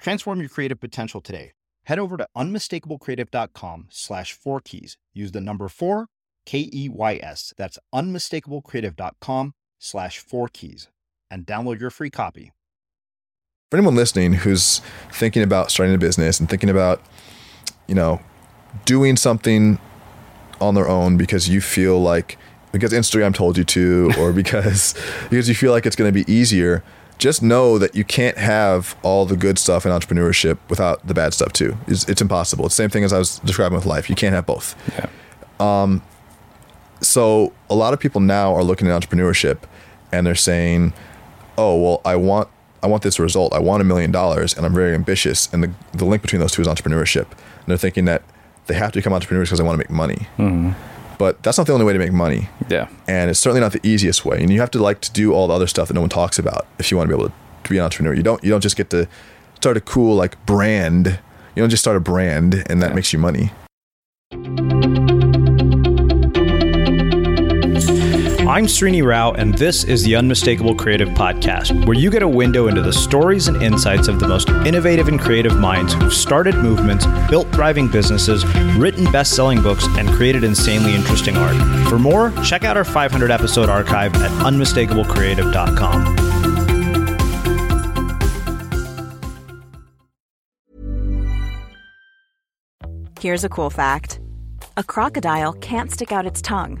Transform your creative potential today. Head over to unmistakablecreative.com slash four keys. Use the number four, K E Y S. That's unmistakablecreative.com slash four keys and download your free copy. For anyone listening who's thinking about starting a business and thinking about, you know, doing something on their own because you feel like because Instagram told you to or because because you feel like it's going to be easier just know that you can't have all the good stuff in entrepreneurship without the bad stuff too. It's, it's impossible. It's the same thing as I was describing with life. You can't have both. Yeah. Um, so a lot of people now are looking at entrepreneurship and they're saying, "Oh, well, I want I want this result. I want a million dollars, and I'm very ambitious." And the the link between those two is entrepreneurship. And they're thinking that they have to become entrepreneurs because they want to make money. Mm-hmm. But that's not the only way to make money. Yeah. And it's certainly not the easiest way. And you have to like to do all the other stuff that no one talks about if you want to be able to, to be an entrepreneur. You don't you don't just get to start a cool like brand. You don't just start a brand and that Yeah. makes you money. I'm Srini Rao, and this is the Unmistakable Creative Podcast, where you get a window into the stories and insights of the most innovative and creative minds who've started movements, built thriving businesses, written best selling books, and created insanely interesting art. For more, check out our 500 episode archive at unmistakablecreative.com. Here's a cool fact a crocodile can't stick out its tongue.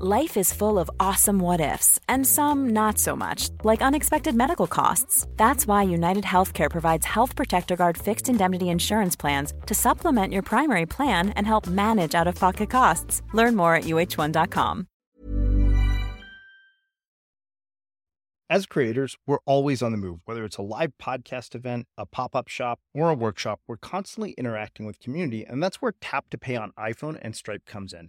Life is full of awesome what ifs, and some not so much, like unexpected medical costs. That's why United Healthcare provides Health Protector Guard fixed indemnity insurance plans to supplement your primary plan and help manage out of pocket costs. Learn more at uh1.com. As creators, we're always on the move. Whether it's a live podcast event, a pop up shop, or a workshop, we're constantly interacting with community, and that's where Tap to Pay on iPhone and Stripe comes in.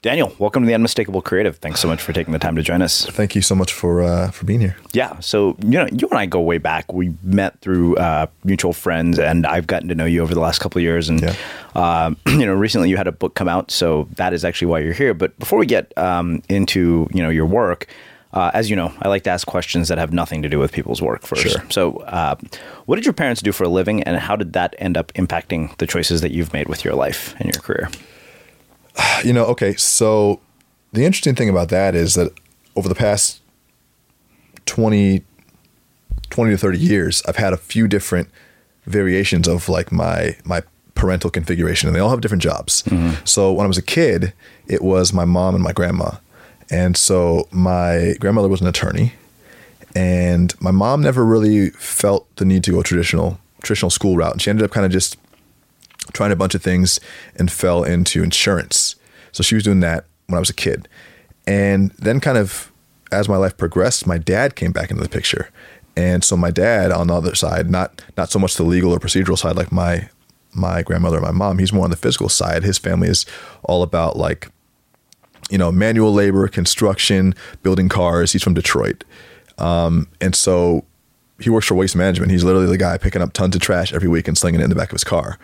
Daniel, welcome to the Unmistakable Creative. Thanks so much for taking the time to join us. Thank you so much for uh, for being here. Yeah, so you know, you and I go way back. We met through uh, mutual friends, and I've gotten to know you over the last couple of years. And Yeah. uh, you know, recently you had a book come out, so that is actually why you're here. But before we get um, into you know your work, uh, as you know, I like to ask questions that have nothing to do with people's work first. Sure. So, uh, what did your parents do for a living, and how did that end up impacting the choices that you've made with your life and your career? You know, okay, so the interesting thing about that is that over the past 20, 20 to 30 years, I've had a few different variations of like my my parental configuration and they all have different jobs. Mm-hmm. So when I was a kid, it was my mom and my grandma. And so my grandmother was an attorney and my mom never really felt the need to go traditional traditional school route and she ended up kind of just trying a bunch of things and fell into insurance. So she was doing that when I was a kid. And then kind of as my life progressed, my dad came back into the picture. And so my dad on the other side, not not so much the legal or procedural side like my my grandmother and my mom, he's more on the physical side. His family is all about like you know, manual labor, construction, building cars. He's from Detroit. Um, and so he works for waste management. He's literally the guy picking up tons of trash every week and slinging it in the back of his car.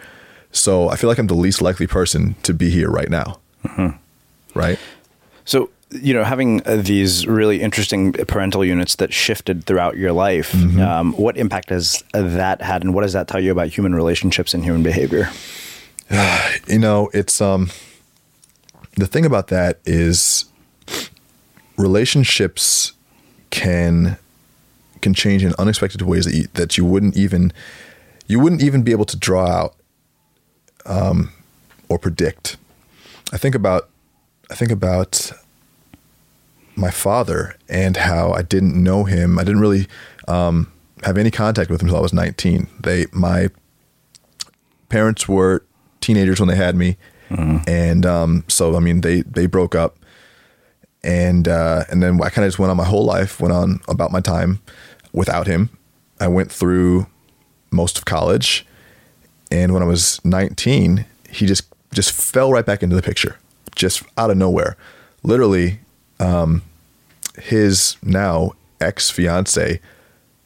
So I feel like I'm the least likely person to be here right now. Right? So, you know, having uh, these really interesting parental units that shifted throughout your life, um, what impact has that had, and what does that tell you about human relationships and human behavior? You know, it's um the thing about that is relationships can can change in unexpected ways that you, that you wouldn't even you wouldn't even be able to draw out um, or predict. I think about I think about my father and how I didn't know him. I didn't really um, have any contact with him until I was 19. They my parents were teenagers when they had me, and um, so I mean they they broke up, and uh, and then I kind of just went on my whole life, went on about my time without him. I went through most of college, and when I was 19, he just just fell right back into the picture, just out of nowhere. Literally, um, his now ex fiance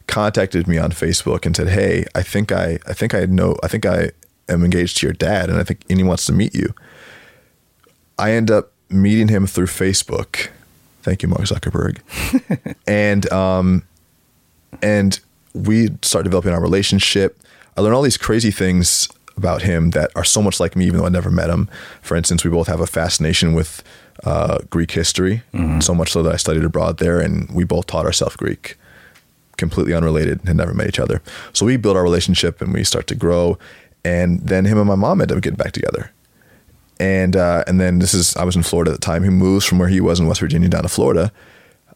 contacted me on Facebook and said, "Hey, I think I I think I know I think I am engaged to your dad, and I think and he wants to meet you." I end up meeting him through Facebook. Thank you, Mark Zuckerberg. and um, and we start developing our relationship. I learned all these crazy things about him that are so much like me, even though I never met him. For instance, we both have a fascination with uh, Greek history, so much so that I studied abroad there, and we both taught ourselves Greek completely unrelated and never met each other. So we build our relationship and we start to grow. And then him and my mom end up getting back together. And uh, and then this is I was in Florida at the time. He moves from where he was in West Virginia down to Florida.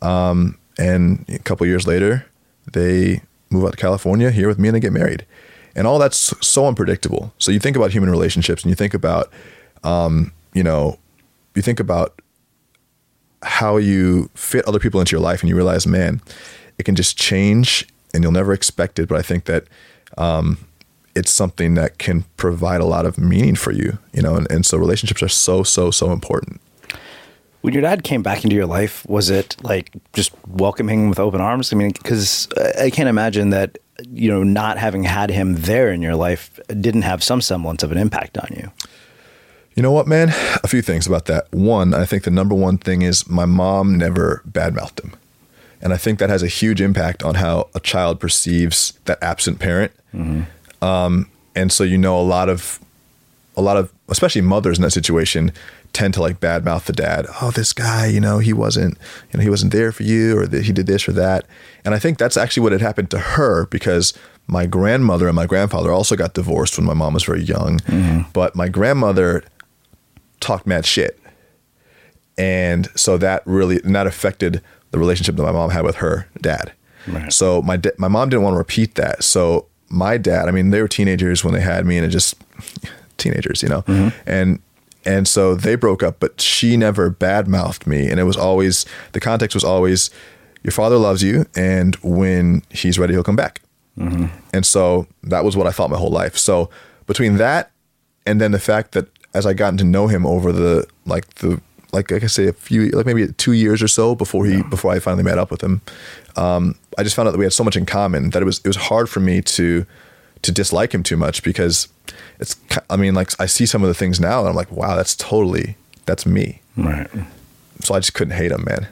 Um, and a couple years later, they move out to California here with me and they get married. And all that's so unpredictable. So you think about human relationships and you think about, um, you know, you think about how you fit other people into your life and you realize, man, it can just change and you'll never expect it. But I think that um, it's something that can provide a lot of meaning for you, you know, and, and so relationships are so, so, so important. When your dad came back into your life, was it like just welcoming with open arms? I mean, because I can't imagine that, you know, not having had him there in your life didn't have some semblance of an impact on you. You know what, man? A few things about that. One, I think the number one thing is my mom never badmouthed him. And I think that has a huge impact on how a child perceives that absent parent. Um, and so, you know, a lot of, a lot of, especially mothers in that situation tend to like badmouth the dad. Oh, this guy, you know, he wasn't, you know, he wasn't there for you, or that he did this or that. And I think that's actually what had happened to her because my grandmother and my grandfather also got divorced when my mom was very young. Mm-hmm. But my grandmother talked mad shit, and so that really and that affected the relationship that my mom had with her dad. Right. So my da- my mom didn't want to repeat that. So my dad, I mean, they were teenagers when they had me, and it just teenagers, you know, mm-hmm. and and so they broke up. But she never badmouthed me, and it was always the context was always your father loves you, and when he's ready, he'll come back. And so that was what I thought my whole life. So between that and then the fact that as I gotten to know him over the like the like like I say a few like maybe two years or so before he before I finally met up with him, um, I just found out that we had so much in common that it was it was hard for me to to dislike him too much because it's I mean like I see some of the things now and I'm like wow that's totally that's me Right. so I just couldn't hate him man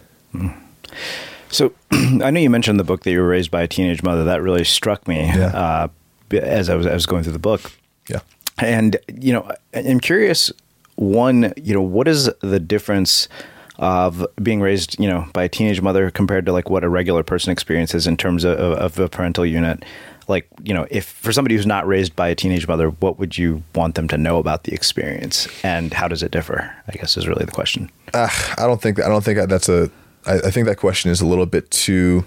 So I know you mentioned the book that you were raised by a teenage mother. That really struck me Yeah. uh, as I was, I was going through the book. yeah And, you know, I'm curious, one, you know, what is the difference of being raised, you know, by a teenage mother compared to like what a regular person experiences in terms of, of a parental unit? Like, you know, if for somebody who's not raised by a teenage mother, what would you want them to know about the experience and how does it differ? I guess is really the question. uh, I don't think I don't think that's a. I, I think that question is a little bit too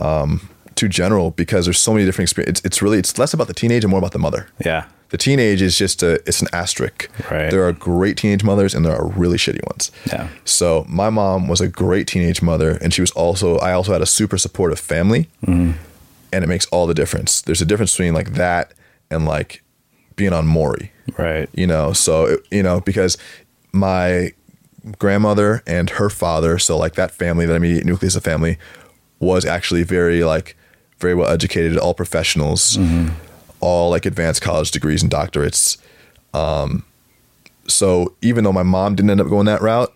um, too general because there's so many different experiences. It's, it's really it's less about the teenage and more about the mother. Yeah. The teenage is just a it's an asterisk. Right. There are great teenage mothers and there are really shitty ones. Yeah. So my mom was a great teenage mother, and she was also I also had a super supportive family, and it makes all the difference. There's a difference between like that and like being on Maury Right. you know so it- you know because my grandmother and her father so like that family that immediate nucleus of family was actually very like very well educated all professionals all like advanced college degrees and doctorates um so even though my mom didn't end up going that route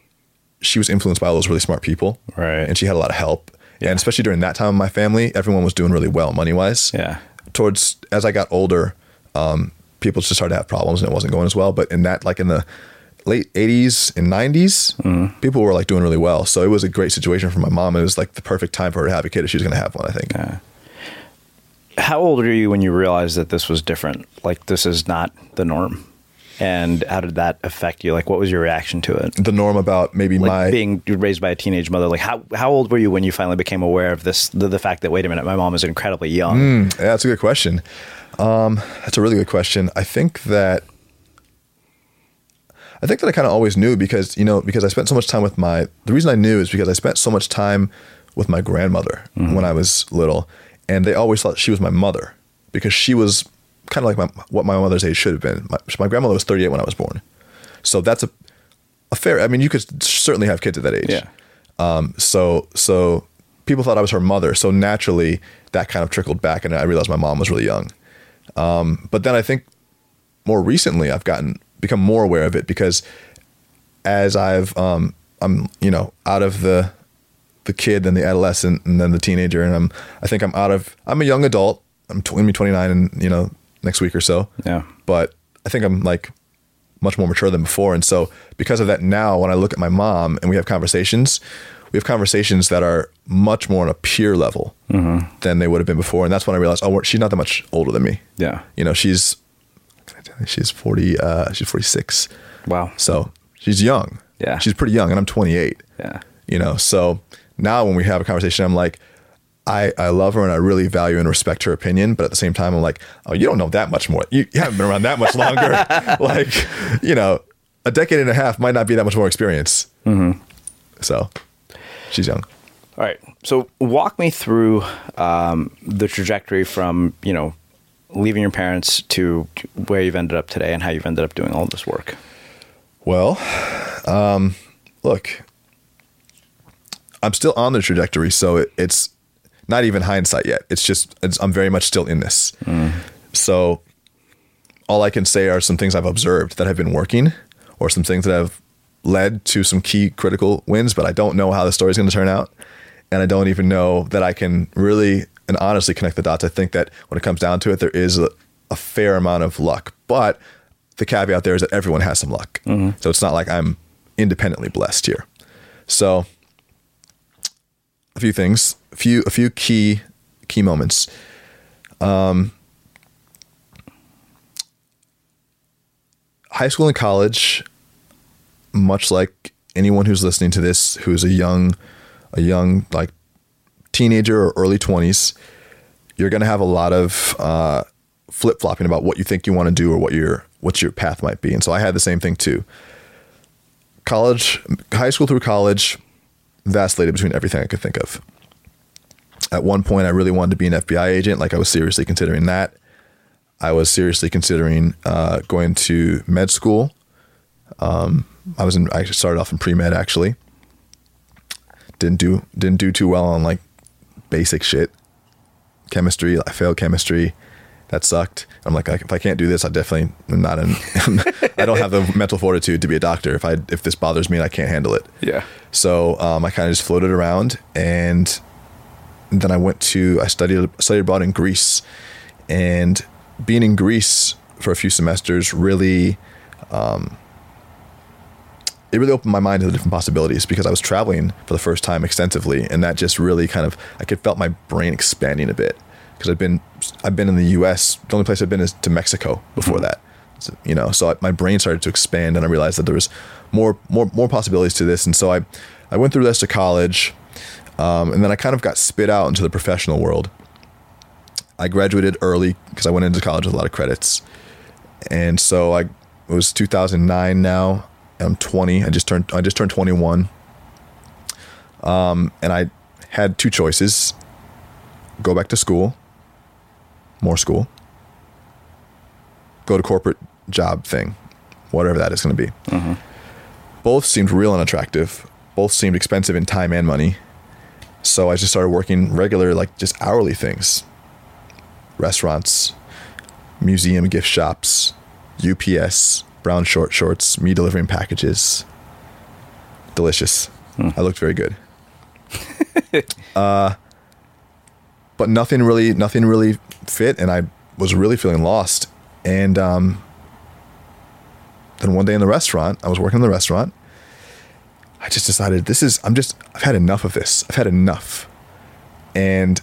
she was influenced by all those really smart people Right. and she had a lot of help and especially during that time of my family everyone was doing really well money wise Yeah. towards as I got older, um, people just started to have problems and it wasn't going as well. But in that, like in the late '80s and '90s, Mm-hmm. people were like doing really well. So it was a great situation for my mom. It was like the perfect time for her to have a kid if she was going to have one. I think. How old were you when you realized that this was different? Like this is not the norm. And how did that affect you? Like what was your reaction to it? The norm about maybe Like my being raised by a teenage mother, like how how old were you when you finally became aware of this the, the fact that wait a minute, my mom is incredibly young. Yeah, that's a good question. Um, that's a really good question. I think that I think that I kind of always knew because you know because I spent so much time with my. The reason I knew is because I spent so much time with my grandmother when I was little, and they always thought she was my mother because she was kind of like my, what my mother's age should have been. My, my grandmother was 38 when I was born, so that's a a fair. I mean, you could certainly have kids at that age. Yeah. Um, so so people thought I was her mother. So naturally, that kind of trickled back, and I realized my mom was really young. Um, but then I think more recently I've gotten become more aware of it because as I've um, I'm you know out of the the kid, then the adolescent, and then the teenager, and I'm I think I'm out of I'm a young adult. I'm tw- gonna be 29 and you know next week or so. Yeah. But I think I'm like much more mature than before, and so because of that, now when I look at my mom and we have conversations, we have conversations that are much more on a peer level than they would have been before, and that's when I realized, oh, she's not that much older than me. Yeah. You know, she's she's 40 uh she's 46. Wow. So, she's young. Yeah. She's pretty young and I'm 28. Yeah. You know, so now when we have a conversation I'm like I, I love her and I really value and respect her opinion, but at the same time, I'm like, oh, you don't know that much more. You, you haven't been around that much longer. like, you know, a decade and a half might not be that much more experience. Mm-hmm. So, she's young. All right. So walk me through um, the trajectory from, you know, leaving your parents to where you've ended up today and how you've ended up doing all this work. Well, um, look, I'm still on the trajectory, so it, it's not even hindsight yet. It's just it's, I'm very much still in this. So all I can say are some things I've observed that have been working, or some things that have led to some key critical wins. But I don't know how the story's going to turn out, and I don't even know that I can really and honestly connect the dots. I think that when it comes down to it, there is a, a fair amount of luck, but the caveat there is that everyone has some luck. Mm-hmm. So it's not like I'm independently blessed here. So a few things, a few a few key key moments. Um, high school and college, much like anyone who's listening to this, who's a young, a young like teenager or early twenties, you're gonna have a lot of uh, flip flopping about what you think you want to do or what your what your path might be. And so I had the same thing too. College, high school through college, vacillated between everything I could think of. At one point, I really wanted to be an FBI agent. Like I was seriously considering that. I was seriously considering uh, going to med school. Um, I was in. I started off in pre med actually. Didn't do didn't do too well on like basic shit. Chemistry. I failed chemistry. That sucked. I'm like, if I can't do this, I definitely am not in. I don't have the mental fortitude to be a doctor. If I if this bothers me and I can't handle it. Yeah. So um, I kind of just floated around, and then I went to I studied studied abroad in Greece, and being in Greece for a few semesters really, um, it really opened my mind to the different possibilities because I was traveling for the first time extensively, and that just really kind of I could felt my brain expanding a bit because I've been I've been in the U.S. The only place I've been is to Mexico before mm-hmm. that, so, you know. So I, my brain started to expand, and I realized that there was more more more possibilities to this, and so I I went through the rest of college, um, and then I kind of got spit out into the professional world. I graduated early because I went into college with a lot of credits, and so I it was 2009 now. I'm 20. I just turned I just turned 21. Um, and I had two choices: go back to school, more school, go to corporate job thing, whatever that is going to be. Mm-hmm. Both seemed real unattractive. Both seemed expensive in time and money. So I just started working regular, like just hourly things, restaurants, museum gift shops, UPS, brown short shorts, me delivering packages. Delicious. Hmm. I looked very good. uh, but nothing really, nothing really fit, and I was really feeling lost. And um, then one day in the restaurant, I was working in the restaurant. I just decided this is. I'm just. I've had enough of this. I've had enough, and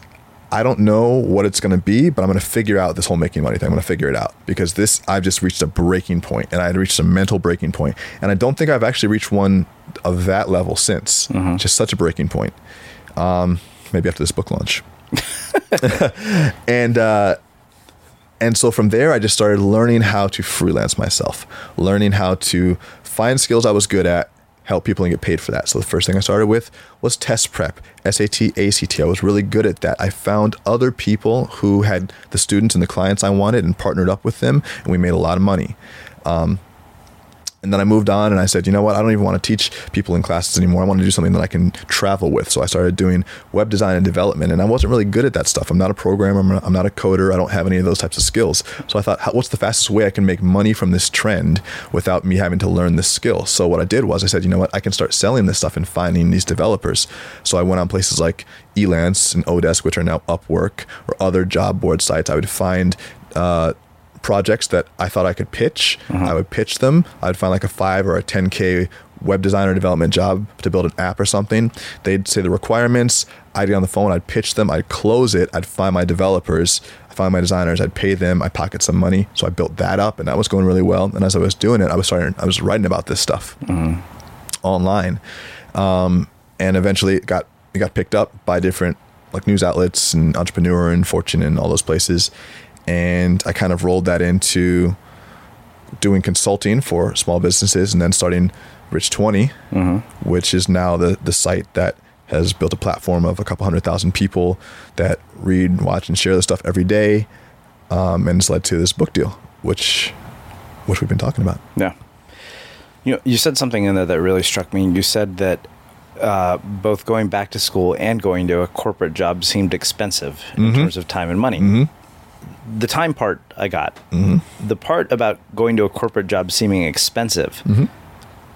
I don't know what it's going to be, but I'm going to figure out this whole making money thing. I'm going to figure it out because this I've just reached a breaking point, and I had reached a mental breaking point. and I don't think I've actually reached one of that level since. Mm-hmm. Just such a breaking point. Um, maybe after this book launch, and uh, and so from there, I just started learning how to freelance myself, learning how to find skills I was good at help people and get paid for that. So the first thing I started with was test prep, SAT, ACT. I was really good at that. I found other people who had the students and the clients I wanted and partnered up with them, and we made a lot of money. Um, and then I moved on and I said, you know what? I don't even want to teach people in classes anymore. I want to do something that I can travel with. So I started doing web design and development. And I wasn't really good at that stuff. I'm not a programmer. I'm not, a coder. I don't have any of those types of skills. So I thought, what's the fastest way I can make money from this trend without me having to learn this skill? So what I did was I said, you know what? I can start selling this stuff and finding these developers. So I went on places like Elance and Odesk, which are now Upwork, or other job board sites. I would find uh, projects that I thought I could pitch. Uh-huh. I would pitch them. I'd find like a five or a 10K web designer development job to build an app or something. They'd say the requirements. I'd get on the phone. I'd pitch them. I'd close it. I'd find my developers. I'd find my designers. I'd pay them. I pocket some money. So I built that up, and that was going really well. And as I was doing it, I was starting. I was writing about this stuff uh-huh. online, um, and eventually it got it got picked up by different like news outlets and Entrepreneur and Fortune and all those places and I kind of rolled that into doing consulting for small businesses and then starting Rich 20, mm-hmm. which is now the, the site that has built a platform of a couple hundred thousand people that read, watch, and share the stuff every day. Um, and it's led to this book deal, which which we've been talking about. Yeah. You know, you said something in there that really struck me. You said that uh, both going back to school and going to a corporate job seemed expensive in mm-hmm. terms of time and money. Mm-hmm the time part I got. Mm-hmm. The part about going to a corporate job seeming expensive. Mm-hmm.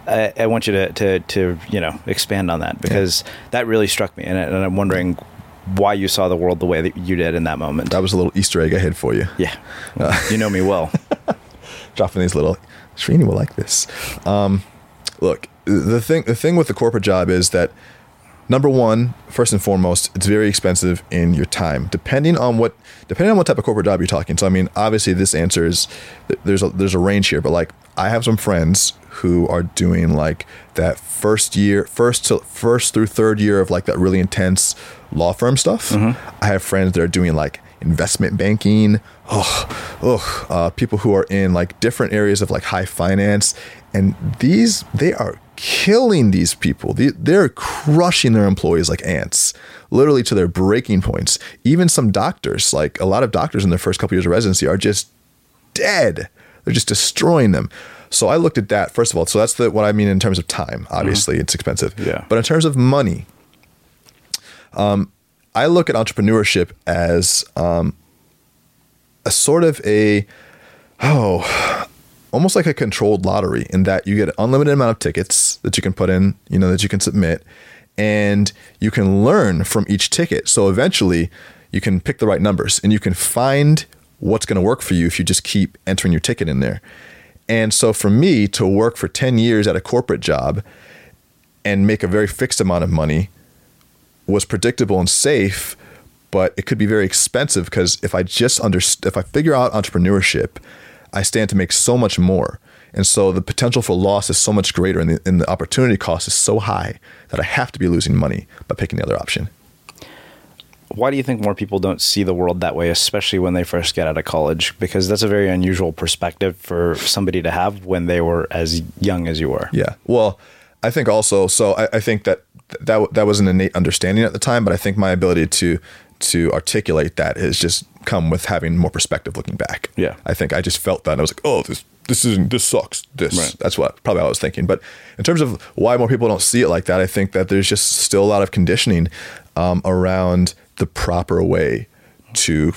I, I, want you to, to, to, you know, expand on that because yeah. that really struck me. And, and, I'm wondering why you saw the world the way that you did in that moment. That was a little Easter egg I hid for you. Yeah. Well, uh, you know me well. Dropping these little, Srini will like this. Um, look, the thing the thing with the corporate job is that number one, first and foremost, it's very expensive in your time, depending on what depending on what type of corporate job you're talking. So I mean, obviously this answer is there's a there's a range here, but like I have some friends who are doing like that first year, first to first through third year of like that really intense law firm stuff. I have friends that are doing like investment banking. Oh, oh, uh, people who are in like different areas of like high finance, and these they are killing these people. They, they're crushing their employees like ants, literally to their breaking points. Even some doctors, like a lot of doctors in their first couple years of residency, are just dead. They're just destroying them. So I looked at that first of all. So that's the what I mean in terms of time. Obviously, it's expensive. Yeah. But in terms of money, um, I look at entrepreneurship as um, a sort of a oh almost like a controlled lottery in that you get an unlimited amount of tickets that you can put in, you know, that you can submit, and you can learn from each ticket. So eventually, you can pick the right numbers and you can find what's going to work for you if you just keep entering your ticket in there. And so for me to work for 10 years at a corporate job and make a very fixed amount of money was predictable and safe, but it could be very expensive because if I just under if I figure out entrepreneurship, I stand to make so much more. And so the potential for loss is so much greater and the, and the opportunity cost is so high that I have to be losing money by picking the other option. Why do you think more people don't see the world that way, especially when they first get out of college? Because that's a very unusual perspective for somebody to have when they were as young as you were. Yeah. Well, I think also, so I, I think that that that was an innate understanding at the time, but I think my ability to to articulate that has just come with having more perspective looking back. Yeah. I think I just felt that and I was like, oh, this this isn't this sucks. This Right. that's what probably what I was thinking. But in terms of why more people don't see it like that, I think that there's just still a lot of conditioning um, around the proper way to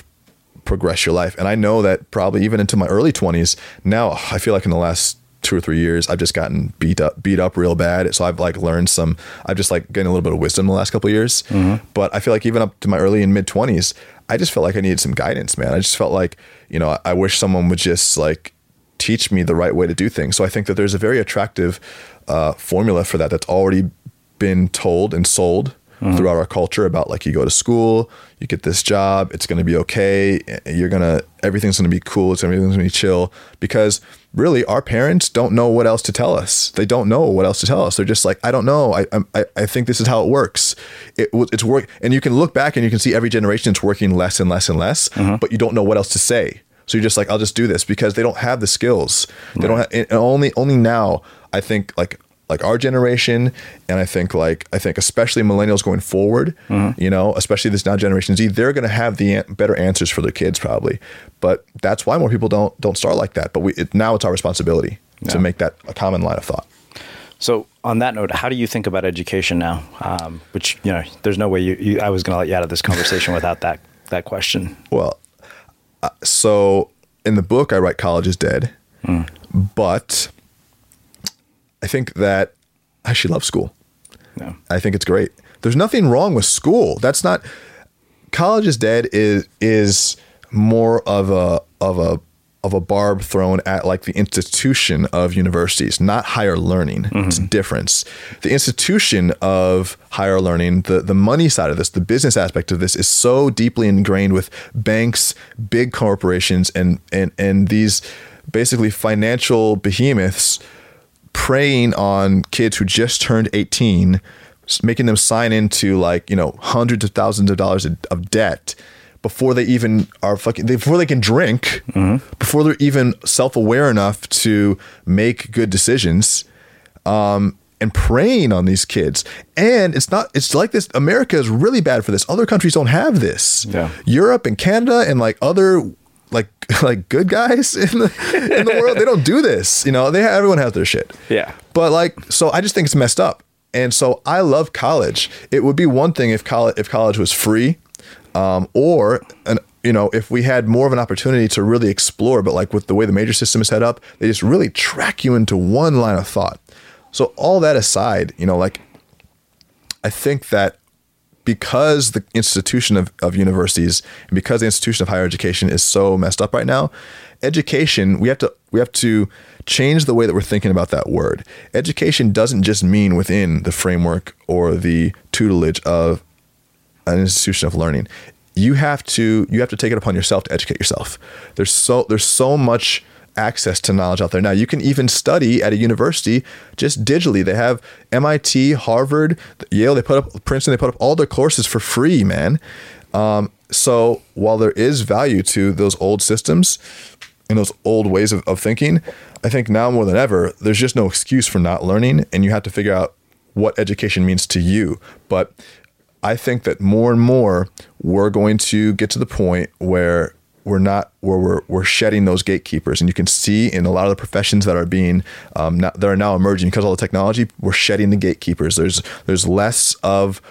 progress your life. And I know that probably even into my early 20s, now I feel like in the last two or three years, I've just gotten beat up, beat up real bad. So I've like learned some, I've just like gained a little bit of wisdom the last couple of years. Mm-hmm. But I feel like even up to my early and mid 20s, I just felt like I needed some guidance, man. I just felt like, you know, I, I wish someone would just like teach me the right way to do things. So I think that there's a very attractive uh, formula for that that's already been told and sold mm-hmm. throughout our culture about like you go to school, you get this job, it's going to be okay, eh, you're going to everything's going to be cool, it's everything's going to be chill because really our parents don't know what else to tell us. They don't know what else to tell us. They're just like I don't know. I I I think this is how it works. It it's work and you can look back and you can see every generation it's working less and less and less, uh-huh. but you don't know what else to say. So you're just like, I'll just do this because they don't have the skills. They don't have, and only only now I think like like our generation, and I think like I think especially millennials going forward, you know, especially this now Generation Z, they're going to have the an- better answers for their kids probably. But that's why more people don't don't start like that. But we it, now it's our responsibility to make that a common line of thought. So, on that note, how do you think about education now? Um, which you know, there's no way you, you I was going to let you out of this conversation without that that question. Well, uh, so in the book, I write college is dead, but I think that I actually love school. No. I think it's great. There's nothing wrong with school. That's not college is dead is is more of a of a of a barb thrown at like the institution of universities, not higher learning. It's a difference. The institution of higher learning, the the money side of this, the business aspect of this is so deeply ingrained with banks, big corporations and and and these basically financial behemoths preying on kids who just turned 18, making them sign into like you know hundreds of thousands of dollars of- debt before they even are fucking before they can drink before they're even self-aware enough to make good decisions um, and preying on these kids. And it's not it's like this america is really bad for this. Other countries don't have this. Yeah. europe and canada and like other like like good guys in the in the world they don't do this you know? They everyone has their shit. Yeah. but like so i just think it's messed up. And so i love college. It would be one thing if college if college was free um, or an you know if we had more of an opportunity to really explore but like with the way the major system is set up they just really track you into one line of thought. So all that aside you know like i think that because the institution of, of universities and because the institution of higher education is so messed up right now, education we have to we have to change the way that we're thinking about that word. Education doesn't just mean within the framework or the tutelage of an institution of learning. You have to you have to take it upon yourself to educate yourself. There's so there's so much access to knowledge out there now. You can even study at a university just digitally. They have MIT, Harvard, Yale. They put up Princeton. They put up all their courses for free, man. Um, so while there is value to those old systems and those old ways of, of thinking, I think now more than ever, there's just no excuse for not learning, and you have to figure out what education means to you. But I think that more and more we're going to get to the point where we're not where we're, we're shedding those gatekeepers. And you can see in a lot of the professions that are being um, not, that are now emerging because of all the technology we're shedding the gatekeepers. There's there's less of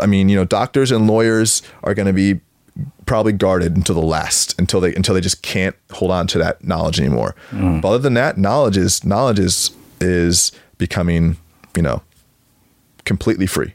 i mean you know doctors and lawyers are going to be probably guarded until the last until they until they just can't hold on to that knowledge anymore. Mm. but other than that knowledge is knowledge is is becoming you know completely free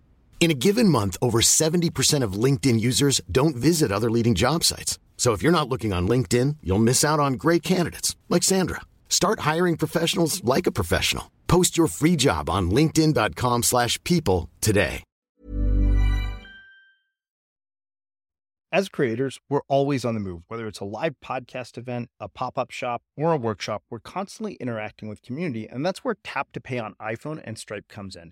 In a given month, over 70% of LinkedIn users don't visit other leading job sites. So if you're not looking on LinkedIn, you'll miss out on great candidates like Sandra. Start hiring professionals like a professional. Post your free job on linkedin.com/people today. As creators, we're always on the move, whether it's a live podcast event, a pop-up shop, or a workshop. We're constantly interacting with community, and that's where Tap to Pay on iPhone and Stripe comes in.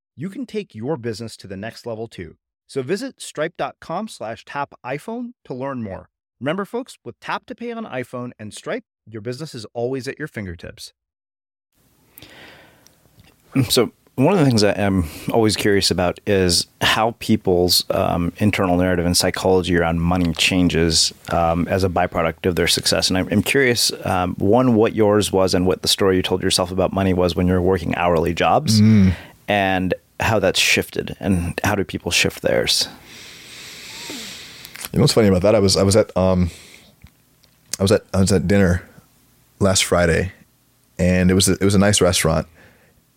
you can take your business to the next level too. So visit stripe.com slash tap iPhone to learn more. Remember, folks, with tap to pay on iPhone and Stripe, your business is always at your fingertips. So one of the things that I'm always curious about is how people's um, internal narrative and psychology around money changes um, as a byproduct of their success. And I'm, I'm curious, um, one, what yours was and what the story you told yourself about money was when you were working hourly jobs, Mm. And how that's shifted, and how do people shift theirs? You know what's funny about that? I was I was at um I was at I was at dinner last Friday, and it was a, it was a nice restaurant,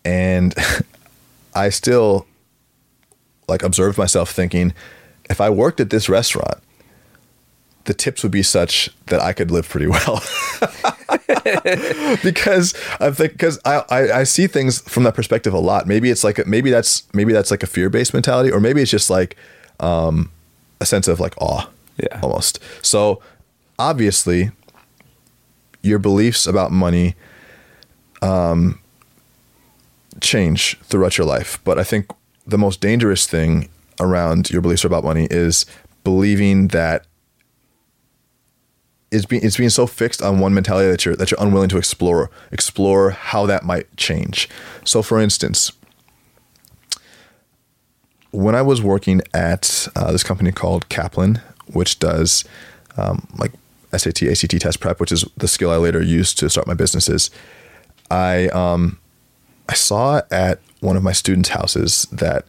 and I still like observed myself thinking, if I worked at this restaurant, the tips would be such that I could live pretty well. because I think because I, I I see things from that perspective a lot. Maybe it's like maybe that's maybe that's like a fear based mentality, or maybe it's just like um, a sense of like awe, Yeah. almost. So obviously, your beliefs about money um, change throughout your life. But I think the most dangerous thing around your beliefs about money is believing that is being it's being so fixed on one mentality that you're that you're unwilling to explore explore how that might change. So, for instance, when I was working at uh, this company called Kaplan, which does um, like SAT, ACT test prep, which is the skill I later used to start my businesses, I um, I saw at one of my students' houses that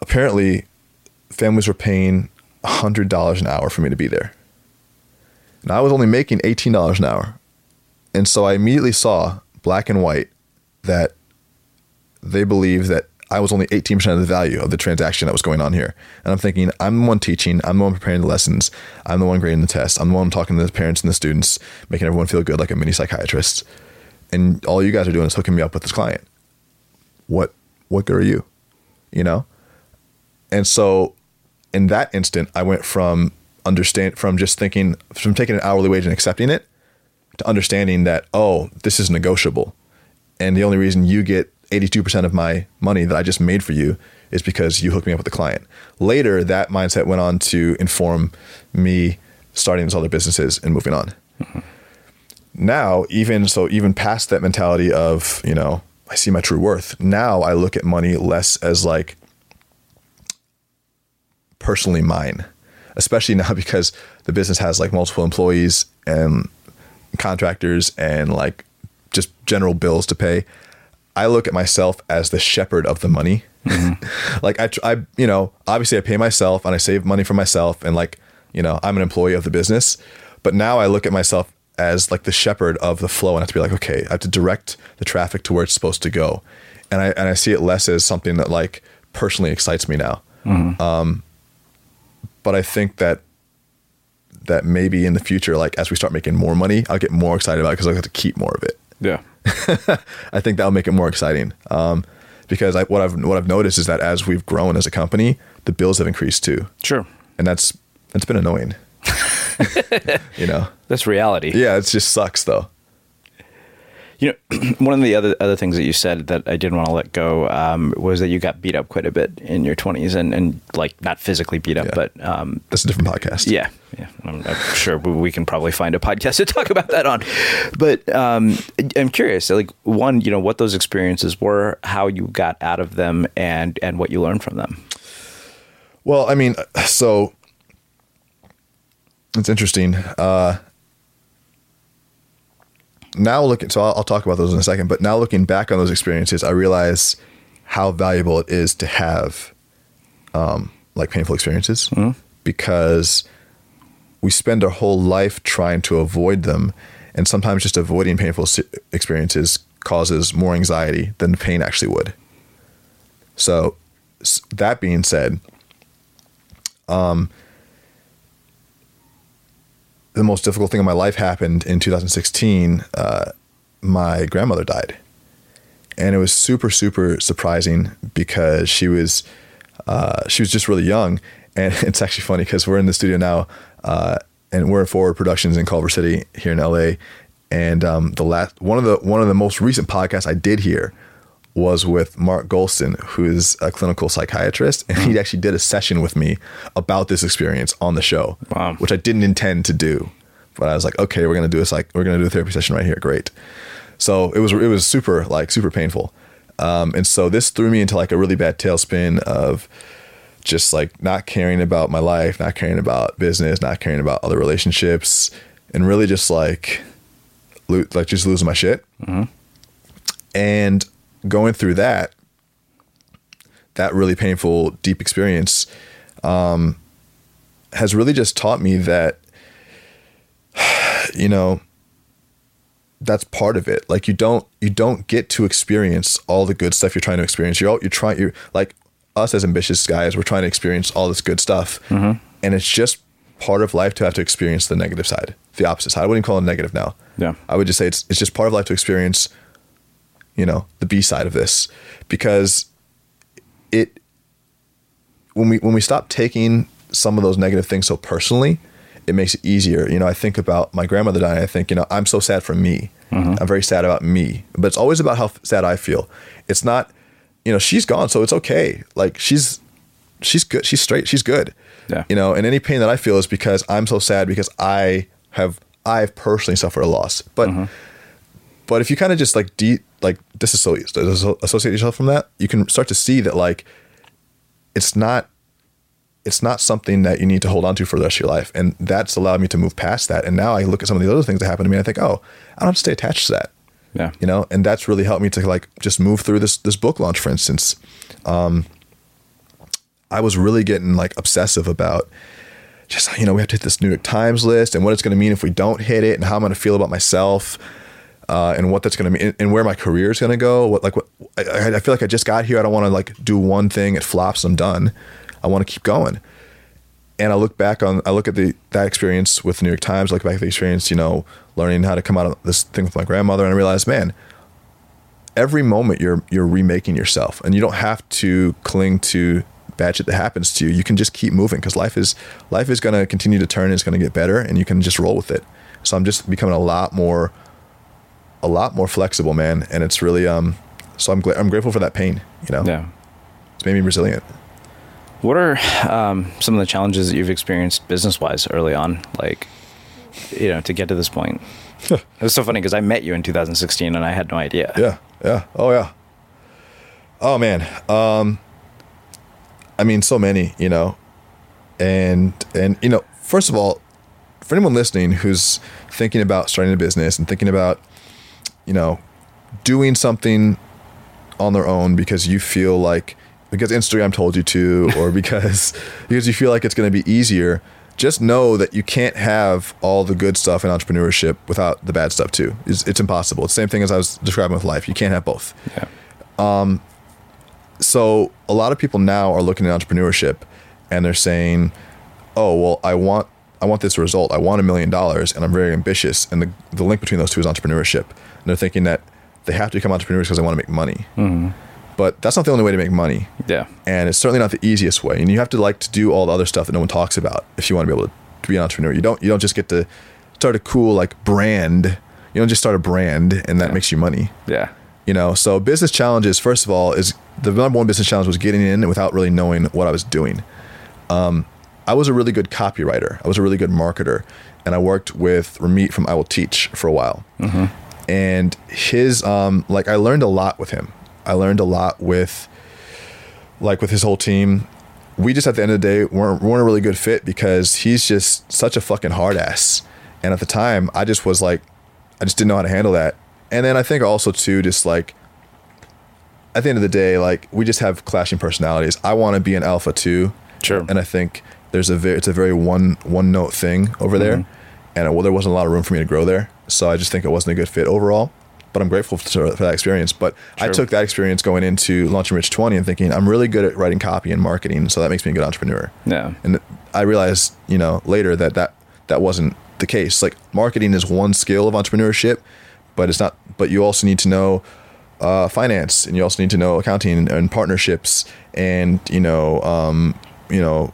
apparently families were paying hundred dollars an hour for me to be there. And I was only making eighteen dollars an hour. And so I immediately saw black and white that they believe that I was only 18% of the value of the transaction that was going on here. And I'm thinking, I'm the one teaching, I'm the one preparing the lessons, I'm the one grading the test, I'm the one talking to the parents and the students, making everyone feel good like a mini psychiatrist. And all you guys are doing is hooking me up with this client. What what good are you? You know? And so in that instant, I went from understand from just thinking from taking an hourly wage and accepting it to understanding that, oh, this is negotiable. And the only reason you get 82% of my money that I just made for you is because you hooked me up with the client. Later, that mindset went on to inform me starting these other businesses and moving on. Now, even so, even past that mentality of, you know, I see my true worth, now I look at money less as like personally mine, especially now because the business has like multiple employees and contractors and like just general bills to pay. I look at myself as the shepherd of the money. Mm-hmm. like I, I, you know, obviously I pay myself and I save money for myself and like, you know, I'm an employee of the business. But now I look at myself as like the shepherd of the flow and I have to be like, okay, I have to direct the traffic to where it's supposed to go. And I, and I see it less as something that like personally excites me now. Mm-hmm. Um, but I think that that maybe in the future, like as we start making more money, I'll get more excited about it because I'll have to keep more of it. Yeah. I think that'll make it more exciting. Um, because I, what I've what I've noticed is that as we've grown as a company, the bills have increased too, Sure. and that's that's been annoying. you know, That's reality. yeah, it just sucks though. You know, one of the other other things that you said that I didn't want to let go um, was that you got beat up quite a bit in your twenties, and, and like not physically beat up, Yeah. but um, That's a different podcast. yeah, yeah. I'm, I'm sure we we can probably find a podcast to talk about that on. But um, I'm curious, like one, you know, what those experiences were, how you got out of them, and and what you learned from them. Well, I mean, so it's interesting. Uh, now looking, so I'll, I'll talk about those in a second. But now looking back on those experiences, I realize how valuable it is to have um, like painful experiences because we spend our whole life trying to avoid them, and sometimes just avoiding painful experiences causes more anxiety than the pain actually would. So, that being said, the most difficult thing in my life happened in 2016. Uh, my grandmother died, and it was super super surprising because she was uh, she was just really young. And it's actually funny because we're in the studio now, uh, and we're in Forward Productions in Culver City here in LA. And um, the last one of the one of the most recent podcasts I did here was with Mark Goulston, who is a clinical psychiatrist, and he actually did a session with me about this experience on the show, Wow. which I didn't intend to do, but I was like, okay, we're gonna do this like we're gonna do a therapy session right here, great. So it was it was super like super painful, Um, and so this threw me into like a really bad tailspin of just like not caring about my life, not caring about business, not caring about other relationships, and really just like, lo- like just losing my shit. And going through that, that really painful, deep experience, um, has really just taught me that, you know, that's part of it. Like you don't you don't get to experience all the good stuff you're trying to experience. You're all, you're trying you're like us as ambitious guys. We're trying to experience all this good stuff, and it's just part of life to have to experience the negative side, the opposite side. I wouldn't even call it negative now. Yeah. I would just say it's it's just part of life to experience. You know the B side of this because it when we when we stop taking some of those negative things so personally, it makes it easier. You know, I think about my grandmother dying. I think, you know, I'm so sad for me. Mm-hmm. I'm very sad about me, but it's always about how sad I feel. It's not, you know, she's gone, so it's okay. Like she's she's good. She's straight. She's good. Yeah. You know, and any pain that I feel is because I'm so sad because I have I've personally suffered a loss. But mm-hmm. But if you kind of just like de like disassociate associate yourself from that, you can start to see that like it's not it's not something that you need to hold on to for the rest of your life. And that's allowed me to move past that. And now I look at some of these other things that happen to me and I think, oh, I don't have to stay attached to that. Yeah. You know, and that's really helped me to like just move through this this book launch, for instance. Um I was really getting like obsessive about just you know, we have to hit this New York Times list and what it's gonna mean if we don't hit it and how I'm gonna feel about myself. Uh, and what that's going to mean and where my career is going to go. What like what I, I feel like I just got here. I don't want to like do one thing. It flops. I'm done. I want to keep going. And I look back on I look at the that experience with the New York Times. I look back at the experience, you know, learning how to come out of this thing with my grandmother, and I realized, man, every moment you're you're remaking yourself, and you don't have to cling to bad shit that happens to you. You can just keep moving because life is life is going to continue to turn. It's going to get better, and you can just roll with it. So I'm just becoming a lot more a lot more flexible, man. And it's really um so I'm gla- I'm grateful for that pain, you know. Yeah. It's made me resilient. What are um, some of the challenges that you've experienced business wise early on? Like, you know, to get to this point? it was so funny because I met you in 2016 and I had no idea. Yeah. Yeah. Oh yeah. Oh man. Um I mean so many, you know. And and you know, first of all, for anyone listening who's thinking about starting a business and thinking about you know, doing something on their own because you feel like because Instagram told you to or because because you feel like it's going to be easier, just know that you can't have all the good stuff in entrepreneurship without the bad stuff too. It's, it's impossible. It's the same thing as I was describing with life. You can't have both. Yeah. Um, so a lot of people now are looking at entrepreneurship and they're saying, "Oh, well, I want I want this result. I want a million dollars, and I'm very ambitious." And the the link between those two is entrepreneurship. And they're thinking that they have to become entrepreneurs because they want to make money. But that's not the only way to make money. Yeah. And it's certainly not the easiest way. And you have to like to do all the other stuff that no one talks about if you want to be able to, to be an entrepreneur. You don't you don't just get to start a cool like brand. You don't just start a brand and that makes you money. Yeah. You know, so business challenges, first of all, is the number one business challenge was getting in without really knowing what I was doing. Um, I was a really good copywriter. I was a really good marketer. And I worked with Ramit from I Will Teach for a while. And his, um, like, I learned a lot with him. I learned a lot with, like, with his whole team. We just, at the end of the day, weren't, weren't a really good fit because he's just such a fucking hard ass. And at the time, I just was like, I just didn't know how to handle that. And then I think also, too, just like, at the end of the day, like we just have clashing personalities. I want to be an alpha too. Sure. And I think there's a very, it's a very one one note thing over there, and it, well, there wasn't a lot of room for me to grow there. So I just think it wasn't a good fit overall. But I'm grateful for, for that experience. But I took that experience going into launching Rich 20 and thinking I'm really good at writing copy and marketing, so that makes me a good entrepreneur. Yeah. And I realized, you know, later that that that wasn't the case. Like marketing is one skill of entrepreneurship, but it's not. But you also need to know uh, finance, and you also need to know accounting and, and partnerships, and you know, um, you know,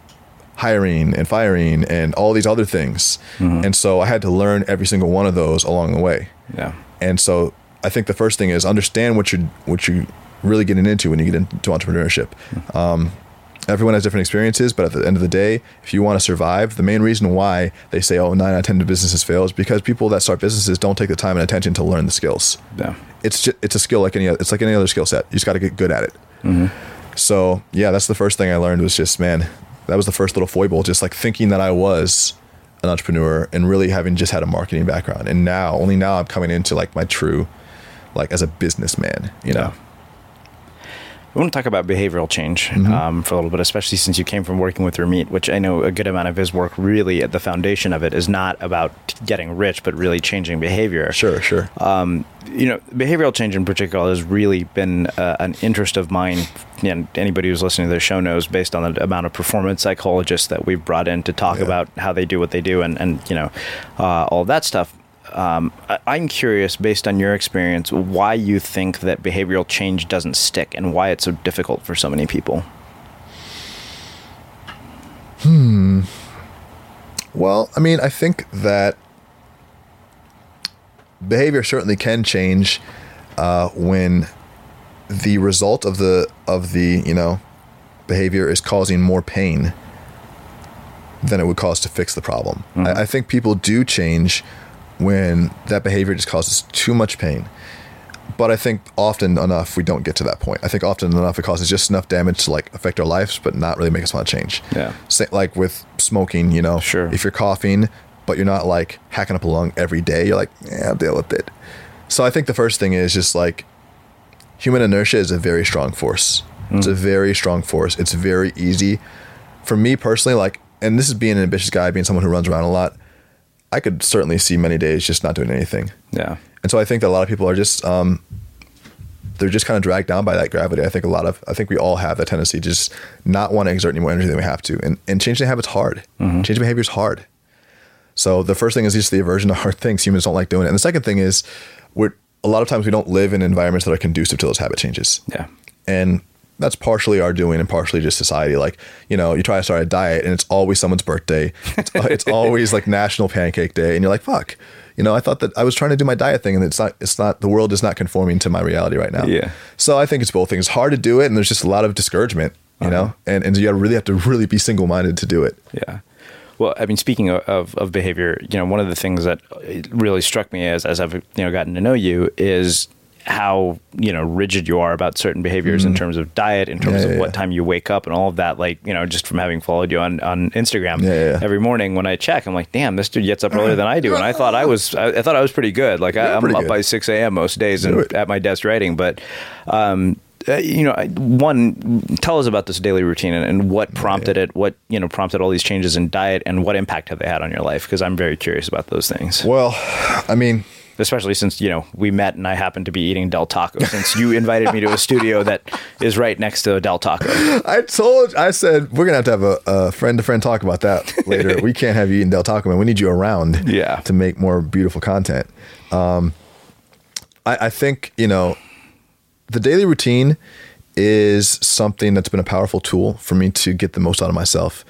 hiring and firing, and all these other things. Mm-hmm. And so I had to learn every single one of those along the way. Yeah. And so I think the first thing is understand what you're what you're really getting into when you get into entrepreneurship. Mm-hmm. Um, Everyone has different experiences, but at the end of the day, if you want to survive, the main reason why they say, oh, nine out of 10 businesses fail is because people that start businesses don't take the time and attention to learn the skills. Yeah. It's just, it's a skill like any other, it's like any other skill set. You just got to get good at it. Mm-hmm. So yeah, that's the first thing I learned was just, man, that was the first little foible, just like thinking that I was an entrepreneur and really having just had a marketing background. And now, only now I'm coming into like my true, like as a businessman, you know? I want to talk about behavioral change um, for a little bit, especially since you came from working with Ramit, which I know a good amount of his work really at the foundation of it is not about getting rich, but really changing behavior. Sure, sure. Um, you know, behavioral change in particular has really been uh, an interest of mine. And anybody who's listening to the show knows, based on the amount of performance psychologists that we've brought in to talk Yeah. about how they do what they do, and and you know, uh, all that stuff. Um, I'm curious, based on your experience, why you think that behavioral change doesn't stick, and why it's so difficult for so many people. Hmm. Well, I mean, I think that behavior certainly can change uh, when the result of the of the you know behavior is causing more pain than it would cause to fix the problem. I, I think people do change when that behavior just causes too much pain. But I think often enough we don't get to that point. I think often enough it causes just enough damage to like affect our lives, but not really make us want to change. Yeah. Like with smoking, you know, Sure. If you're coughing, but you're not like hacking up a lung every day, you're like, yeah, I'll deal with it. So I think the first thing is just like human inertia is a very strong force. It's a mm. very strong force. It's very easy for me personally. Like, and this is being an ambitious guy, being someone who runs around a lot. I could certainly see many days just not doing anything. Yeah. And so I think that a lot of people are just um, they're just kind of dragged down by that gravity. I think a lot of I think we all have that tendency to just not want to exert any more energy than we have to. And and changing habits hard. Changing behavior is hard. So the first thing is just the aversion to hard things. Humans don't like doing it. And the second thing is we're a lot of times we don't live in environments that are conducive to those habit changes. Yeah. And that's partially our doing and partially just society. Like, you know, you try to start a diet and it's always someone's birthday. It's, it's always like National Pancake Day. And you're like, fuck, you know, I thought that I was trying to do my diet thing and it's not, it's not, the world is not conforming to my reality right now. Yeah. So I think it's both things. It's hard to do it and there's just a lot of discouragement, you uh-huh. know, and, and you really have to really be single minded to do it. Yeah. Well, I mean, speaking of, of, of behavior, you know, one of the things that really struck me as, as I've, you know, gotten to know you is how, you know, rigid you are about certain behaviors in terms of diet, in terms Mm-hmm. Yeah, of yeah, what yeah. time you wake up and all of that. Like, you know, just from having followed you on, on Instagram Yeah, yeah. every morning when I check, I'm like, damn, this dude gets up earlier than I do. And I thought I was, I, I thought I was pretty good. Like I, I'm up good. by 6 a.m. most days Do and it. at my desk writing. But, um, uh, you know, one, tell us about this daily routine and, and what prompted it, what, you know, prompted all these changes in diet and what impact have they had on your life? Because I'm very curious about those things, Well, I mean, especially since, you know, we met and I happened to be eating Del Taco since you invited me to a studio that is right next to Del Taco. I told, I said, we're gonna have to have a, a friend to friend talk about that later. we can't have you eating Del Taco, man. We need you around Yeah. to make more beautiful content. Um, I, I think, you know, the daily routine is something that's been a powerful tool for me to get the most out of myself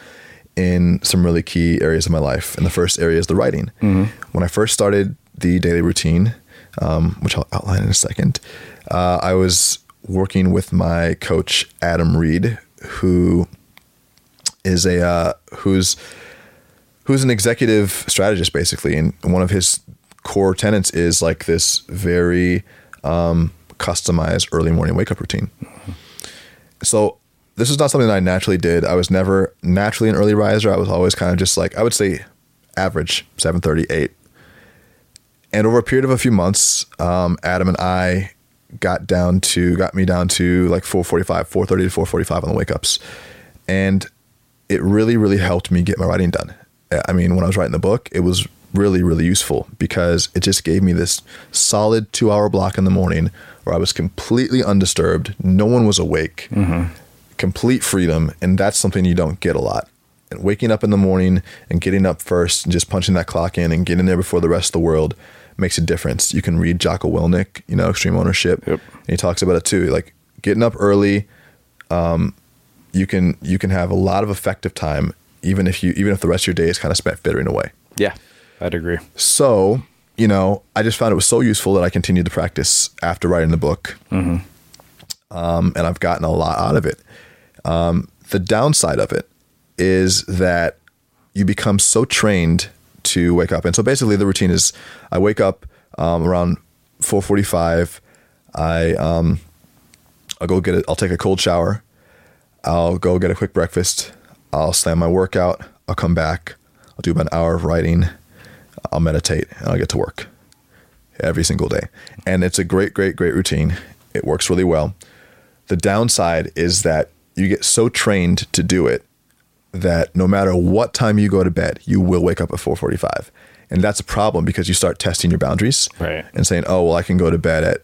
in some really key areas of my life. And the first area is the writing. When I first started the daily routine, um, which I'll outline in a second, uh, I was working with my coach Adam Reed, who is a uh, who's who's an executive strategist basically, and one of his core tenets is like this very um, customized early morning wake up routine. So this is not something that I naturally did. I was never naturally an early riser. I was always kind of just like I would say average 7:30, 8. And over a period of a few months, um, Adam and I got down to got me down to like 4:45, 4:30 to 4:45 on the wake ups, and it really really helped me get my writing done. I mean, when I was writing the book, it was really really useful because it just gave me this solid two hour block in the morning where I was completely undisturbed. No one was awake complete freedom and that's something you don't get a lot and waking up in the morning and getting up first and just punching that clock in and getting there before the rest of the world makes a difference you can read jocko willink you know extreme ownership Yep. and he talks about it too like getting up early um, you can you can have a lot of effective time even if you even if the rest of your day is kind of spent fittering away Yeah, I'd agree. so, you know, I just found it was so useful that I continued to practice after writing the book. Um, and I've gotten a lot out of it. Um, the downside of it is that you become so trained to wake up. And so basically, the routine is I wake up um, around 4:45. I um, I'll go get it. I'll take a cold shower. I'll go get a quick breakfast. I'll slam my workout. I'll come back. I'll do about an hour of writing. I'll meditate and I'll get to work every single day. And it's a great, great, great routine. It works really well. The downside is that you get so trained to do it that no matter what time you go to bed, you will wake up at 4:45. And that's a problem because you start testing your boundaries Right. and saying, "Oh, well, I can go to bed at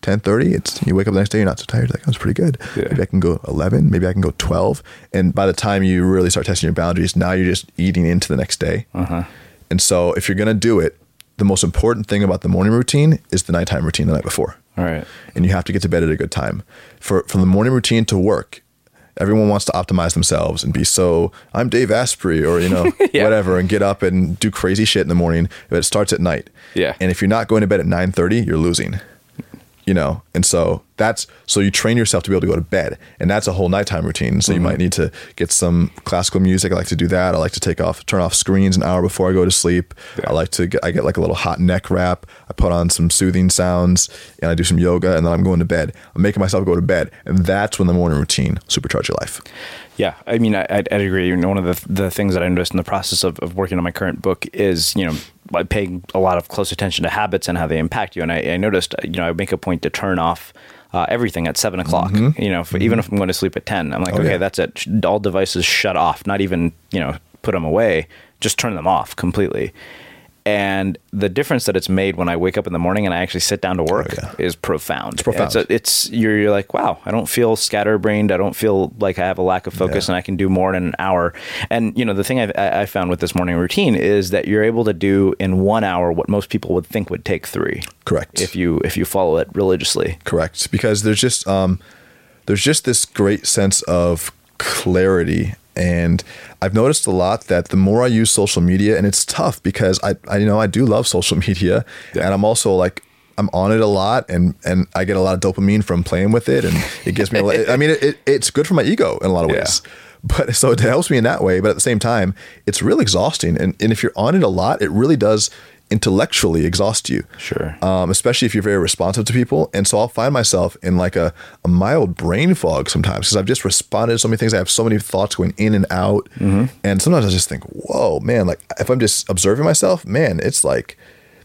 10:30." It's you wake up the next day, you're not so tired. You're like, "That was pretty good." Yeah. Maybe I can go 11. Maybe I can go 12. And by the time you really start testing your boundaries, now you're just eating into the next day. Uh-huh. And so, if you're gonna do it, the most important thing about the morning routine is the nighttime routine the night before All right. and you have to get to bed at a good time. For from the morning routine to work, everyone wants to optimize themselves and be so I'm Dave Asprey or you know Yeah. whatever and get up and do crazy shit in the morning. But it starts at night. Yeah. And if you're not going to bed at 9:30, you're losing. You know, and so that's so you train yourself to be able to go to bed, and that's a whole nighttime routine. So you Mm-hmm. might need to get some classical music. I like to do that. I like to take off, turn off screens an hour before I go to sleep. I like to get, I get like a little hot neck wrap. I put on some soothing sounds, and I do some yoga, and then I'm going to bed. I'm making myself go to bed, and that's when the morning routine supercharge your life. Yeah, I mean, I, I'd, I'd agree. You know, one of the the things that I noticed in the process of, of working on my current book is, you know, by paying a lot of close attention to habits and how they impact you. And I, I noticed, you know, I make a point to turn off uh, everything at seven o'clock. You know, if, even if I'm going to sleep at ten, I'm like, Mm-hmm. Oh, okay, yeah. that's it. All devices shut off. Not even, you know, put them away. Just turn them off completely. And the difference that it's made when I wake up in the morning and I actually sit down to work Oh, yeah. is profound. It's profound. It's, it's you're, you're like, wow, I don't feel scatterbrained. I don't feel like I have a lack of focus, Yeah. and I can do more in an hour. And you know, the thing I've, I I found with this morning routine is that you're able to do in one hour what most people would think would take three. Correct. If you if you follow it religiously. Correct. Because there's just um, there's just this great sense of clarity. And I've noticed a lot that the more I use social media, and it's tough because I, I you know, I do love social media, and I'm also like I'm on it a lot, and and I get a lot of dopamine from playing with it, and it gives me. a lot, I mean, it, it, it's good for my ego in a lot of Yeah. ways. But so it helps me in that way. But at the same time, it's really exhausting, and and if you're on it a lot, it really does intellectually exhaust you Sure. um, especially if you're very responsive to people. And so I'll find myself in like a, a mild brain fog sometimes because I've just responded to so many things. I have so many thoughts going in and out. And sometimes I just think, whoa, man, like if I'm just observing myself, man, it's like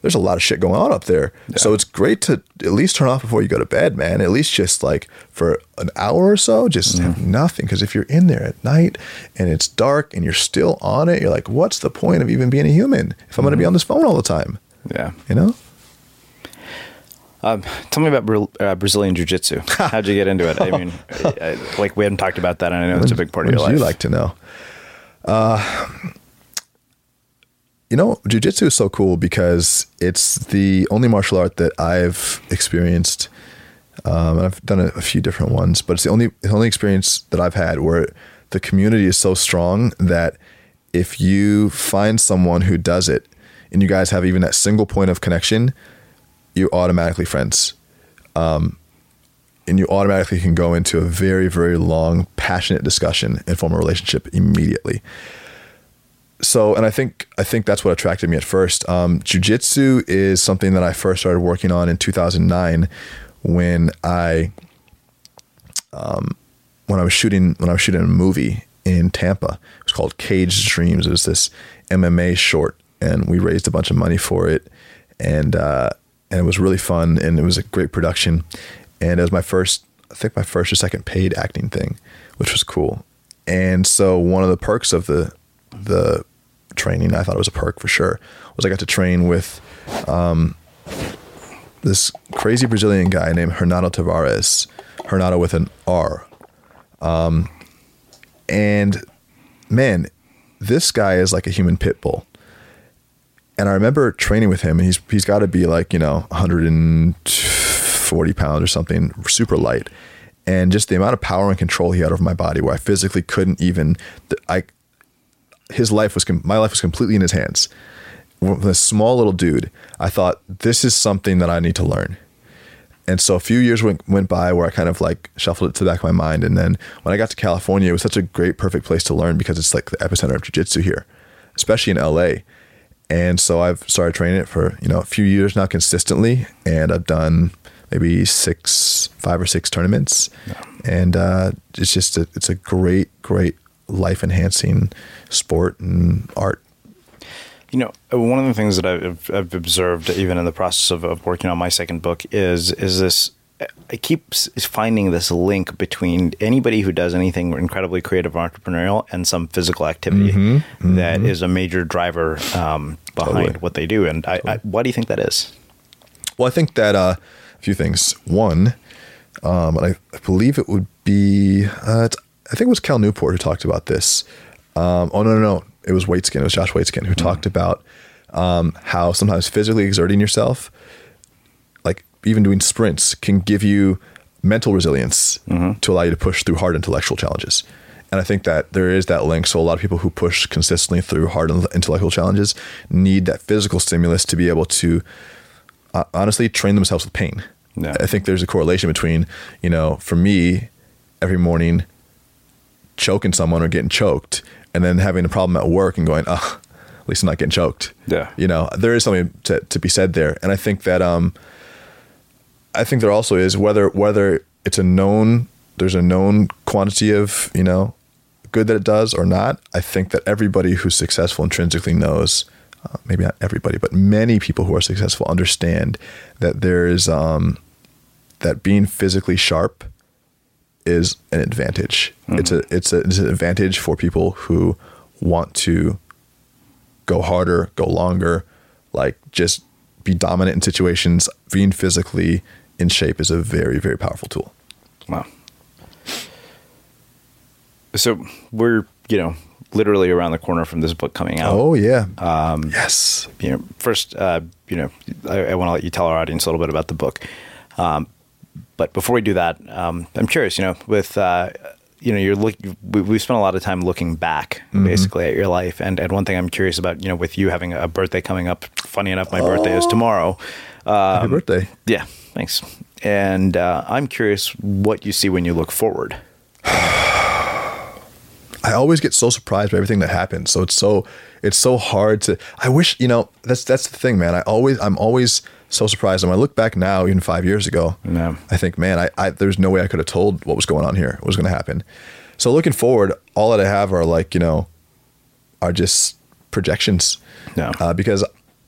there's a lot of shit going on up there. So it's great to at least turn off before you go to bed, man. At least just like for an hour or so, just have nothing. Because if you're in there at night and it's dark and you're still on it, you're like, what's the point of even being a human if I'm going to be on this phone all the time? Yeah. You know? Um, tell me about Bra- uh, Brazilian Jiu Jitsu. How'd you get into it? I mean, I, I, like we haven't talked about that, and I know it's a big part of your life. you like to know? Uh, you know, jujitsu is so cool because it's the only martial art that I've experienced. Um, and I've done a, a few different ones, but it's the only the only experience that I've had where the community is so strong that if you find someone who does it and you guys have even that single point of connection, you're automatically friends Um, and you automatically can go into a very very long passionate discussion and form a relationship immediately so and i think i think that's what attracted me at first. Um, jiu-jitsu is something that i first started working on in 2009 when i um, when i was shooting when i was shooting a movie in tampa. It was called cage dreams. It was this mma short and we raised a bunch of money for it. And uh, and it was really fun and it was a great production. And it was my first i think my first or second paid acting thing which was cool. And so one of the perks of the the training. I thought it was a perk for sure. Was i got to train with um, this crazy brazilian guy named hernando tavares. Hernando with an r. Um, and man this guy is like a human pit bull. And I remember training with him, and he's he's got to be like you know 140 pounds or something, super light, and just the amount of power and control he had over my body, where I physically couldn't even. I his life was com- my life was completely in his hands. With a small little dude, I thought this is something that I need to learn, and so a few years went, went by where I kind of like shuffled it to the back of my mind. And then when I got to California, it was such a great, perfect place to learn because it's like the epicenter of jiu-jitsu here, especially in LA. And so I've started training it for, you know, a few years now consistently. And I've done maybe six, five or six tournaments. Yeah. And uh, it's just, a, it's a great, great life enhancing sport and art. You know, one of the things that I've, I've observed, even in the process of, of, working on my second book, is is this. I keep finding this link between anybody who does anything incredibly creative, entrepreneurial, and some physical activity mm-hmm, mm-hmm. That is a major driver um, behind totally. what they do. And I, totally. I, why do you think that is? Well, I think that uh, a few things. One, um, I, I, believe it would be. Uh, I think it was Cal Newport who talked about this. Um, oh no, no, no! It was Waitzkin. It was Josh Waitzkin who mm-hmm. talked about um, how sometimes physically exerting yourself, like even doing sprints, can give you mental resilience mm-hmm. to allow you to push through hard intellectual challenges. And I think that there is that link. So a lot of people who push consistently through hard intellectual challenges need that physical stimulus to be able to uh, honestly train themselves with pain. Yeah. I think there's a correlation between, you know, for me, every morning choking someone or getting choked and then having a problem at work and going, oh, at least I'm not getting choked. Yeah. You know, there is something to, to be said there. And I think that, um, I think there also is whether, whether it's a known, there's a known quantity of, you know, good that it does or not. I think that everybody who's successful intrinsically knows, uh, maybe not everybody, but many people who are successful understand that there is, um, that being physically sharp is an advantage. Mm-hmm. It's a it's a it's an advantage for people who want to go harder, go longer, like just be dominant in situations. Being physically in shape is a very very powerful tool. Wow. So we're you know literally around the corner from this book coming out. Oh yeah. Um, yes. You know, first, uh, you know, I, I want to let you tell our audience a little bit about the book. Um, but before we do that, um, I'm curious. You know, with uh, you know, you're look. We, we spent a lot of time looking back, mm-hmm. basically, at your life. And and one thing I'm curious about, you know, with you having a birthday coming up. Funny enough, my oh. birthday is tomorrow. Um, Happy birthday! Yeah, thanks. And uh, I'm curious what you see when you look forward. I always get so surprised by everything that happens. So it's so it's so hard to. I wish you know that's that's the thing, man. I always I'm always so surprised. And when I look back now, even five years ago, yeah. I think, man, I, I there's no way I could have told what was going on here, what was going to happen. So looking forward, all that I have are like you know, are just projections. Yeah. Uh, because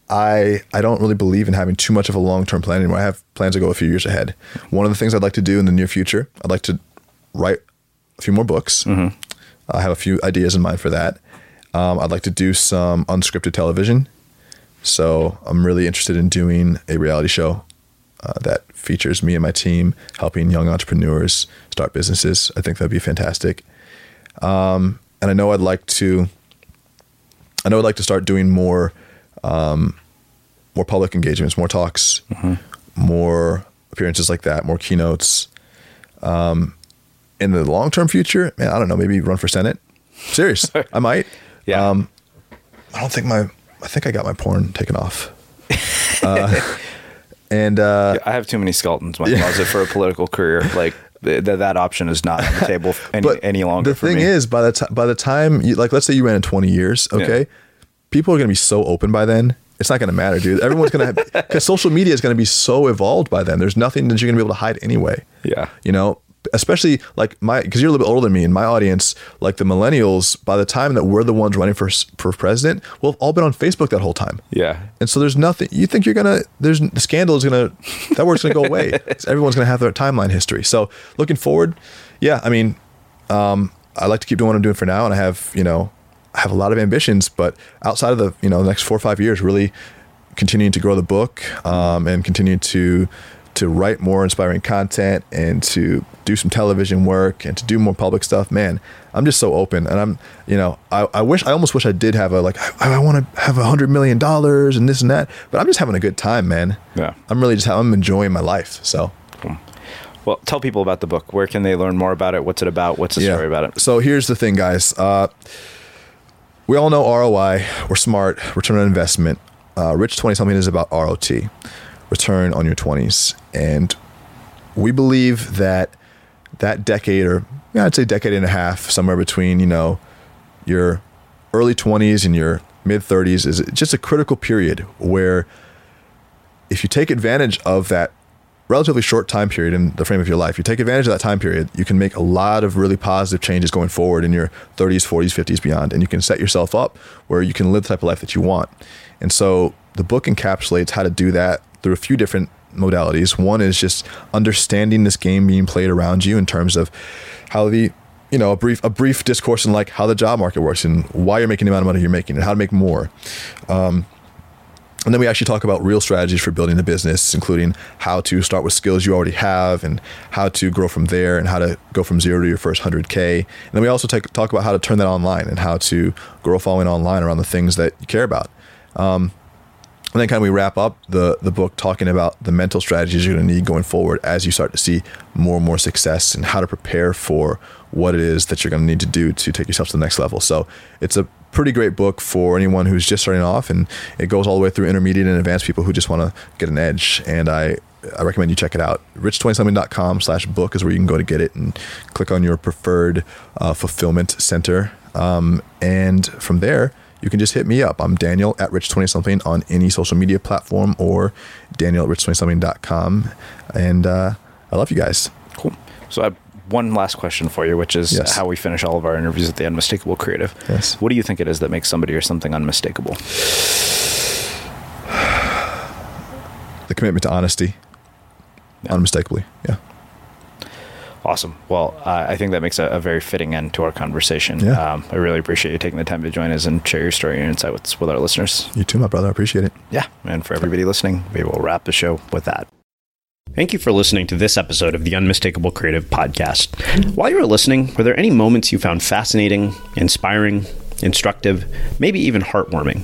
I I don't really believe in having too much of a long term plan anymore. I have plans to go a few years ahead. One of the things I'd like to do in the near future, I'd like to write a few more books. Mm-hmm. I have a few ideas in mind for that. Um, I'd like to do some unscripted television so I'm really interested in doing a reality show uh, that features me and my team helping young entrepreneurs start businesses. I think that'd be fantastic. Um, and I know I'd like to. I know I'd like to start doing more, um, more public engagements, more talks, mm-hmm. more appearances like that, more keynotes. Um, in the long term future, man, I don't know. Maybe run for senate. Serious, I might. Yeah. Um, I don't think my I think I got my porn taken off. Uh, and uh, I have too many skeletons in my closet for a political career. Like th- that option is not on the table any, any longer. The thing me. is, by the time by the time you like, let's say you ran in twenty years, okay, yeah. people are going to be so open by then. It's not going to matter, dude. Everyone's going to because social media is going to be so evolved by then. There's nothing that you're going to be able to hide anyway. Yeah, you know, especially like my because you're a little bit older than me and my audience like the millennials by the time that we're the ones running for for president we'll have all been on facebook that whole time. Yeah. And so there's nothing you think you're gonna there's the scandal is gonna that work's gonna go away. Everyone's gonna have their timeline history. So looking forward yeah i mean um, i like to keep doing what i'm doing for now and i have you know i have a lot of ambitions but outside of the you know the next four or five years really continuing to grow the book um, and continue to to write more inspiring content and to do some television work and to do more public stuff, man, I'm just so open. And I'm, you know, I, I wish, I almost wish I did have a, like, I, I want to have a hundred million dollars and this and that, but I'm just having a good time, man. Yeah. I'm really just, I'm enjoying my life. So. Well, tell people about the book. Where can they learn more about it? What's it about? What's the yeah. story about it? So here's the thing, guys. Uh, we all know ROI. We're smart. Return on investment. Uh, Rich 20 something is about ROT return on your 20s. And we believe that that decade, or yeah, I'd say decade and a half, somewhere between you know your early 20s and your mid 30s, is just a critical period where if you take advantage of that relatively short time period in the frame of your life, you take advantage of that time period, you can make a lot of really positive changes going forward in your 30s, 40s, 50s, beyond, and you can set yourself up where you can live the type of life that you want. And so the book encapsulates how to do that through a few different modalities. One is just understanding this game being played around you in terms of how the you know a brief a brief discourse in like how the job market works and why you're making the amount of money you're making and how to make more. Um, and then we actually talk about real strategies for building a business, including how to start with skills you already have and how to grow from there and how to go from zero to your first 100K. And then we also take, talk about how to turn that online and how to grow following online around the things that you care about. Um, and then kind of we wrap up the the book talking about the mental strategies you're going to need going forward as you start to see more and more success and how to prepare for what it is that you're going to need to do to take yourself to the next level. So it's a pretty great book for anyone who's just starting off and it goes all the way through intermediate and advanced people who just want to get an edge and I I recommend you check it out. Rich20something.com slash book is where you can go to get it and click on your preferred uh, fulfillment center. Um, and from there, you can just hit me up. I'm Daniel at Rich20something on any social media platform or Daniel at Rich20something.com. And uh, I love you guys. Cool. So I have one last question for you, which is Yes. how we finish all of our interviews at the Unmistakable Creative. Yes. What do you think it is that makes somebody or something unmistakable? The commitment to honesty, unmistakably. Yeah. Awesome. Well, uh, I think that makes a, a very fitting end to our conversation. Yeah. Um, I really appreciate you taking the time to join us and share your story and insight with, with our listeners. You too, my brother. I appreciate it. Yeah. And for everybody listening, we will wrap the show with that. Thank you for listening to this episode of the Unmistakable Creative Podcast. While you were listening, were there any moments you found fascinating, inspiring, instructive, maybe even heartwarming?